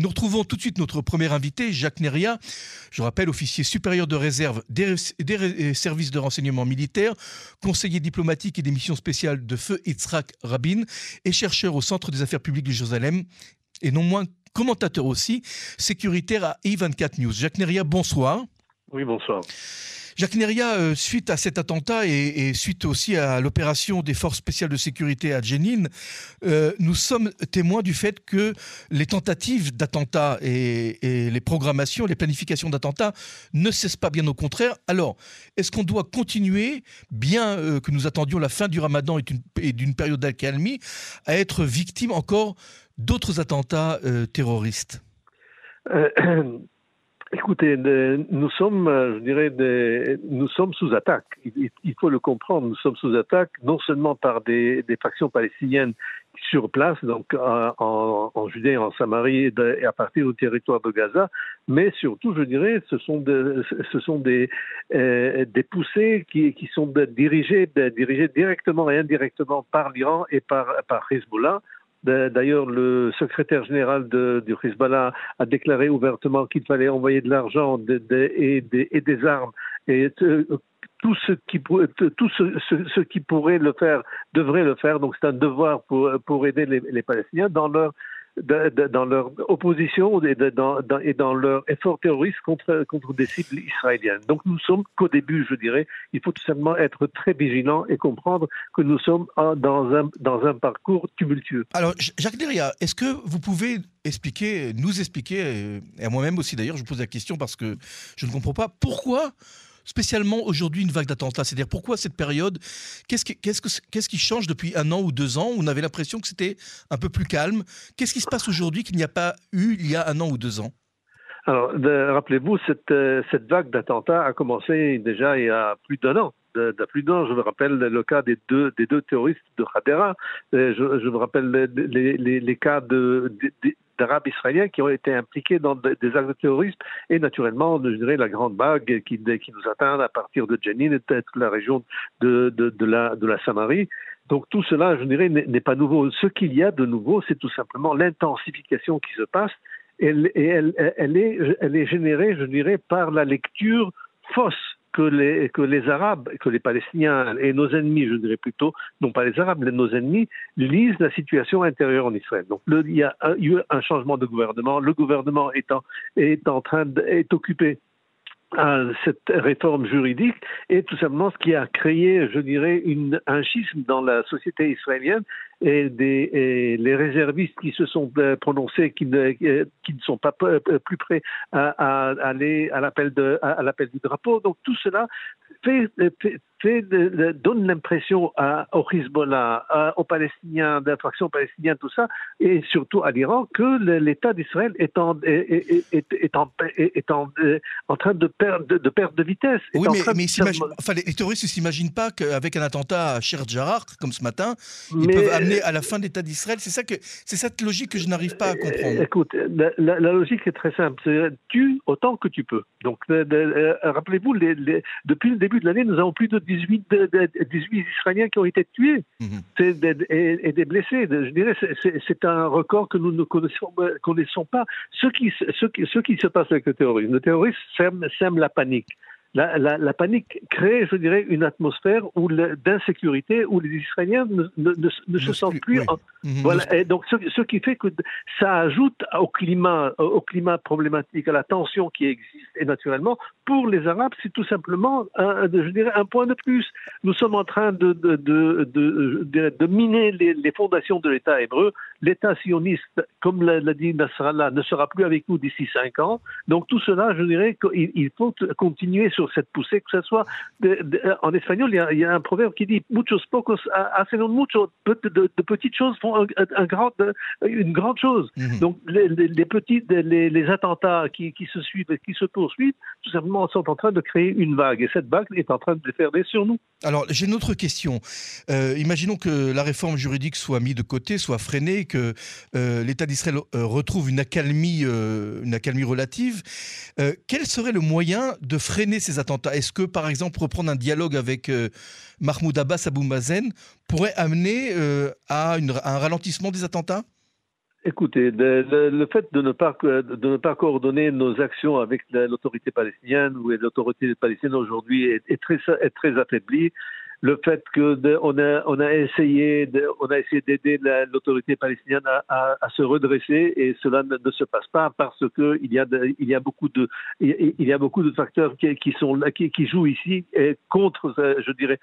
Nous retrouvons tout de suite notre premier invité, Jacques Neria. Je rappelle, officier supérieur de réserve des, services de renseignement militaire, conseiller diplomatique et des missions spéciales de feu Yitzhak Rabin et chercheur au Centre des affaires publiques de Jérusalem et non moins commentateur aussi, sécuritaire à I24 News. Jacques Neria, bonsoir. Oui, bonsoir. Jacques Neria, euh, suite à cet attentat et, suite aussi à l'opération des forces spéciales de sécurité à Jenin, euh, nous sommes témoins du fait que les tentatives d'attentats et, les programmations, les planifications d'attentats ne cessent pas, bien au contraire. Alors, est-ce qu'on doit continuer, bien euh, que nous attendions la fin du ramadan et d'une période d'accalmie, à être victime encore d'autres attentats terroristes? Écoutez, nous sommes, euh, je dirais, nous sommes sous attaque. Il, faut le comprendre. Nous sommes sous attaque non seulement par des, factions palestiniennes sur place, donc en, Judée, en Samarie et à partir du territoire de Gaza, mais surtout, je dirais, ce sont, euh, des poussées qui, sont dirigées, dirigées directement et indirectement par l'Iran et par, par Hezbollah D'ailleurs, le secrétaire général de, du Hezbollah a déclaré ouvertement qu'il fallait envoyer de l'argent et, des armes et euh, tout ce qui tout ce, qui pourrait le faire devrait le faire. Donc c'est un devoir pour, pour aider les, les Palestiniens dans leur dans leur opposition et, dans, et dans leur effort terroriste contre, contre des cibles israéliennes. Donc nous sommes qu'au début, je dirais. Il faut tout simplement être très vigilant et comprendre que nous sommes dans un, dans un parcours tumultueux. Alors, Jacques Derria, est-ce que vous pouvez expliquer, nous expliquer, et à moi-même aussi d'ailleurs, je vous pose la question parce que je ne comprends pas, pourquoi spécialement aujourd'hui une vague d'attentats C'est-à-dire pourquoi cette période Qu'est-ce qui, change depuis un an ou deux ans? On avait l'impression que c'était un peu plus calme. Qu'est-ce qui se passe aujourd'hui qu'il n'y a pas eu il y a un an ou deux ans? Alors, rappelez-vous, cette, euh, cette vague d'attentats a commencé déjà il y a plus d'un an. De, plus d'un. Je me rappelle le cas des deux, terroristes de Hadera. Euh, je, je me rappelle les cas de, d'Arabes israéliens qui ont été impliqués dans des actes de terrorisme et naturellement, je dirais, la grande vague qui, nous atteint à partir de Jenin et toute la région de, de, de, la, de la Samarie. Donc tout cela, je dirais, n'est pas nouveau. Ce qu'il y a de nouveau, c'est tout simplement l'intensification qui se passe et elle, elle, elle, est, elle est générée, je dirais, par la lecture fausse que les, que les Arabes, que les Palestiniens et nos ennemis, je dirais plutôt, non pas les Arabes, mais nos ennemis, lisent la situation intérieure en Israël. Donc il y a eu un changement de gouvernement. Le gouvernement est en, train est occupé à cette réforme juridique et tout simplement ce qui a créé, je dirais, un schisme dans la société israélienne et, les réservistes qui se sont euh, prononcés, qui ne, euh, qui ne sont pas plus prêts à, aller à l'appel du drapeau. Donc tout cela fait, donne l'impression au Hezbollah, aux Palestiniens, de la fraction palestinienne, tout ça, et surtout à l'Iran, que l'État d'Israël est, en, est, est, est, en, est en, en, train de perdre de, perdre de vitesse. Oui, mais, mais enfin, les terroristes ne s'imaginent pas qu'avec un attentat à Jarrah, comme ce matin, ils peuvent amener à la fin de l'État d'Israël. C'est ça que c'est cette logique que je n'arrive pas à comprendre. Écoute, la, logique est très simple. C'est tue autant que tu peux. Donc, euh, rappelez-vous, depuis le début de l'année, nous avons plus de 18, 18 Israéliens qui ont été tués mhm. et, des blessés. Je dirais, c'est un record que nous ne connaissons, connaissons pas. Ce qui, ce, qui, ce qui se passe avec le terrorisme, le terrorisme sème la panique la, la, la, panique crée, je dirais, une atmosphère d'insécurité où les Israéliens ne, ne, ne, se sentent plus. Mhm. voilà. Et donc, ce, ce, qui fait que ça ajoute au climat, au climat problématique, à la tension qui existe. Et naturellement, pour les Arabes, c'est tout simplement, un, je dirais, un point de plus. Nous sommes en train de, de, de, de, de miner les, les, fondations de l'État hébreu. L'État sioniste, comme l'a dit Nasrallah, ne sera plus avec nous d'ici cinq ans. Donc, tout cela, je dirais qu'il il faut continuer sur cette poussée, que ce soit en espagnol, il y, a, un proverbe qui dit muchos pocos hacen mucho, de, petites choses font un, grand, une grande chose. Mhm. Donc les, petits, les, attentats qui, se suivent et qui se poursuivent, tout simplement sont en train de créer une vague et cette vague est en train de déferler sur nous. Alors j'ai une autre question. Euh, imaginons que la réforme juridique soit mise de côté, soit freinée, que euh, l'État d'Israël euh, retrouve une accalmie, une accalmie relative. quel serait le moyen de freiner ces attentats? Est-ce que, par exemple, reprendre un dialogue avec euh, Mahmoud Abbas Abou Mazen pourrait amener euh, à, un ralentissement des attentats? Écoutez, le, fait de ne, pas, coordonner nos actions avec l'autorité palestinienne ou l'autorité palestinienne aujourd'hui est, est, très, est très affaiblie le fait que on a on essayé de, on a d'aider l'autorité palestinienne à, se redresser et cela ne, se passe pas parce que il y a il y a beaucoup de y a beaucoup de facteurs qui, sont qui, jouent ici contre je dirais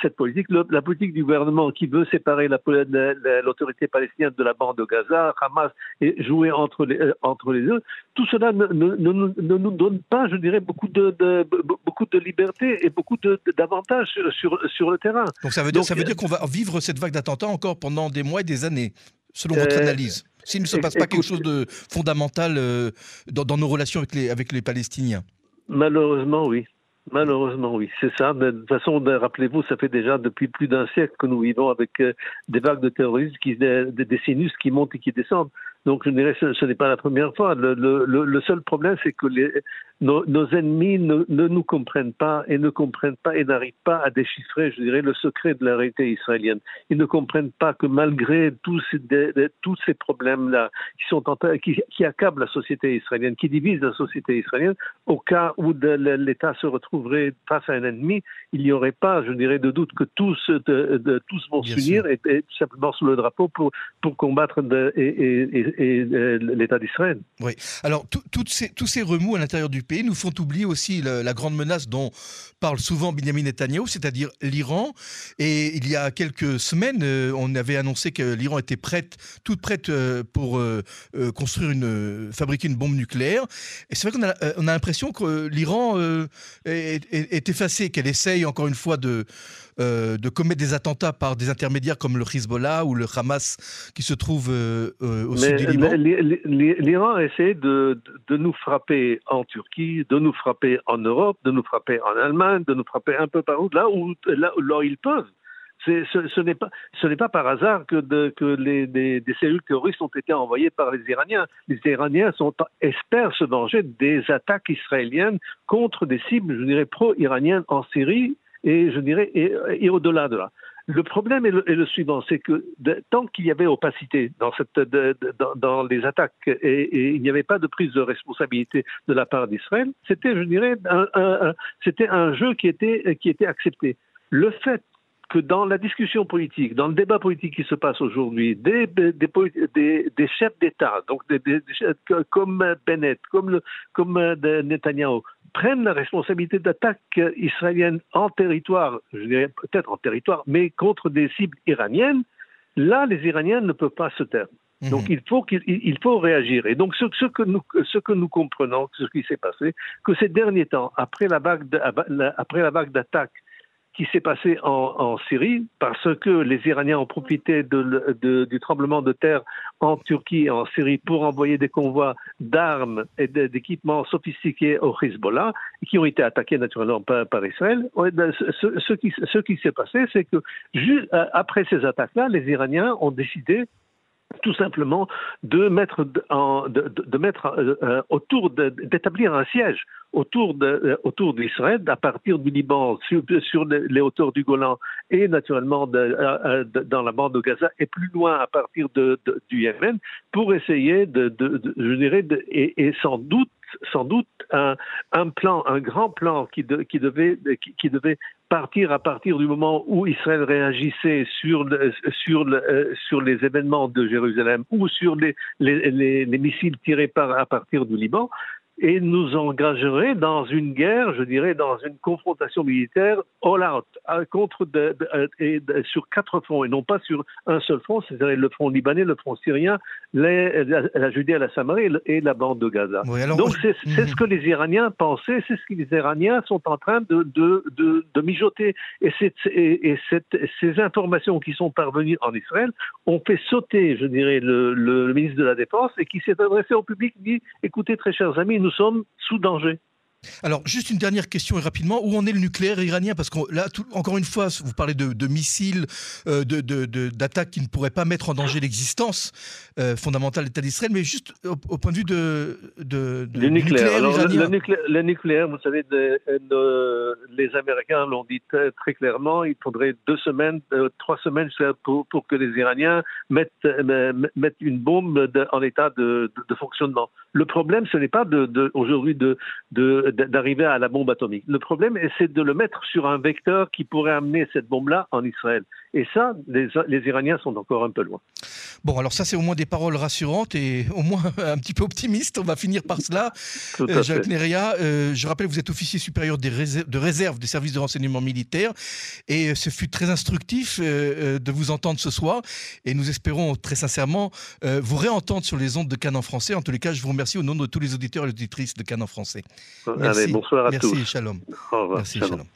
cette politique. La politique du gouvernement qui veut séparer l'autorité palestinienne de la bande de Gaza Hamas et jouer entre les entre les deux tout cela ne, nous donne pas je dirais beaucoup de, de beaucoup de liberté et beaucoup d'avantages sur, sur le terrain. Donc ça veut dire, ça veut dire qu'on va vivre cette vague d'attentats encore pendant des mois et des années, selon votre euh, analyse S'il ne se passe pas quelque chose de fondamental euh, dans, dans, nos relations avec les, avec les Palestiniens Malheureusement, oui. Malheureusement, oui, c'est ça. de toute façon, rappelez-vous, ça fait déjà depuis plus d'un siècle que nous vivons avec euh, des vagues de terroristes, qui, des, sinus qui montent et qui descendent. Donc, je dirais, ce, ce n'est pas la première fois. Le, seul problème, c'est que nos, ennemis ne, nous comprennent pas et ne comprennent pas et n'arrivent pas à déchiffrer, je dirais, le secret de la réalité israélienne. Ils ne comprennent pas que malgré tous ces, problèmes-là qui, qui, accablent la société israélienne, qui divisent la société israélienne, au cas où l'État se retrouverait face à un ennemi, il n'y aurait pas, je dirais, de doute que tous, de, de tous vont s'unir et, et, simplement sous le drapeau pour, pour combattre de, et, et, et l'État d'Israël. Oui. Alors, ces, tous ces remous à l'intérieur du pays nous font oublier aussi la, la grande menace dont parle souvent Benjamin Netanyahu, c'est-à-dire l'Iran. Et il y a quelques semaines, euh, on avait annoncé que l'Iran était prête, toute prête euh, pour euh, construire une, fabriquer une bombe nucléaire. Et c'est vrai qu'on a, on a l'impression que l'Iran est, est, est, effacé, qu'elle essaye encore une fois de, euh, de commettre des attentats par des intermédiaires comme le Hezbollah ou le Hamas qui se trouve euh, euh, au sud du Liban L'Iran a essayé de, de, nous frapper en Turquie, de nous frapper en Europe, de nous frapper en Allemagne, de nous frapper un peu partout, là où, là, où ils peuvent. Ce, n'est pas, par hasard que, des, cellules terroristes ont été envoyées par les Iraniens. Les Iraniens espèrent se venger des attaques israéliennes contre des cibles, je dirais, pro-iraniennes en Syrie et au-delà de là. Le problème est le, suivant, c'est que tant qu'il y avait opacité dans, les attaques et, et, il n'y avait pas de prise de responsabilité de la part d'Israël, c'était, je dirais, un jeu qui était, qui était accepté. Le fait que dans la discussion politique, dans le débat politique qui se passe aujourd'hui, des, des, des, des, chefs d'État, donc comme Bennett, comme, le, comme Netanyahu, prennent la responsabilité d'attaques israéliennes en territoire, je dirais peut-être en territoire, mais contre des cibles iraniennes, là, les Iraniens ne peuvent pas se taire. Mhm. Donc il faut qu'il il faut réagir. Et donc ce, ce, que nous ce que nous comprenons, ce qui s'est passé, que ces derniers temps, après la vague après la vague d'attaques qui s'est passé en, Syrie parce que les Iraniens ont profité du tremblement de terre en Turquie et en Syrie pour envoyer des convois d'armes et d'équipements sophistiqués au Hezbollah qui ont été attaqués naturellement par, Israël. Ce, ce qui, ce qui s'est passé, c'est que juste après ces attaques-là, les Iraniens ont décidé tout simplement de mettre, en, de, mettre euh, euh autour d'établir un siège autour de, euh, autour d'Israël à partir du Liban sur, les hauteurs du Golan et naturellement euh, dans la bande de Gaza et plus loin à partir de, du Yémen pour essayer de, je dirais et, sans doute sans doute un, plan, un grand plan qui, devait partir à partir du moment où Israël réagissait sur, sur, euh, sur les événements de Jérusalem ou sur les, les, les, les missiles tirés par, à partir du Liban, et nous engagerait dans une guerre, je dirais, dans une confrontation militaire all out, euh, contre de, de, et de, sur quatre fronts, et non pas sur un seul front, c'est-à-dire le front libanais, le front syrien, les, la, la, Judée, la Samarie et la bande de Gaza. Oui, alors... Donc c'est -hmm. ce que les Iraniens pensaient, c'est ce que les Iraniens sont en train de, mijoter. Et, cette, et, et cette, ces informations qui sont parvenues en Israël ont fait sauter, je dirais, le, le, le ministre de la Défense et qui s'est adressé au public, dit, écoutez, très chers amis, nous nous sommes sous danger. Alors, juste une dernière question et rapidement. Où en est le nucléaire iranien? Parce que là, encore une fois, vous parlez de, missiles, euh, d'attaques qui ne pourraient pas mettre en danger l'existence euh, fondamentale de l'État d'Israël, mais juste au, point de vue de, du nucléaire. iranien. Le, nucléaire, vous savez, les Américains l'ont dit très, clairement, il faudrait deux semaines, euh, trois semaines pour, pour, que les Iraniens mettent, mettent une bombe en état de, fonctionnement. Le problème, ce n'est pas aujourd'hui d'arriver à la bombe atomique. Le problème, c'est de le mettre sur un vecteur qui pourrait amener cette bombe-là en Israël. Et ça, les, Iraniens sont encore un peu loin. Bon, alors ça, c'est au moins des paroles rassurantes et au moins un petit peu optimistes. On va finir par cela. Euh, Jacques Neria, euh, je rappelle, vous êtes officier supérieur des de réserve des services de renseignement militaire et ce fut très instructif euh, de vous entendre ce soir et nous espérons très sincèrement vous réentendre sur les ondes de Canon français. En tous les cas, je vous remercie au nom de tous les auditeurs et auditrices de Canon français. Merci. bonsoir à Merci, tous. Shalom. Au revoir. Merci, shalom.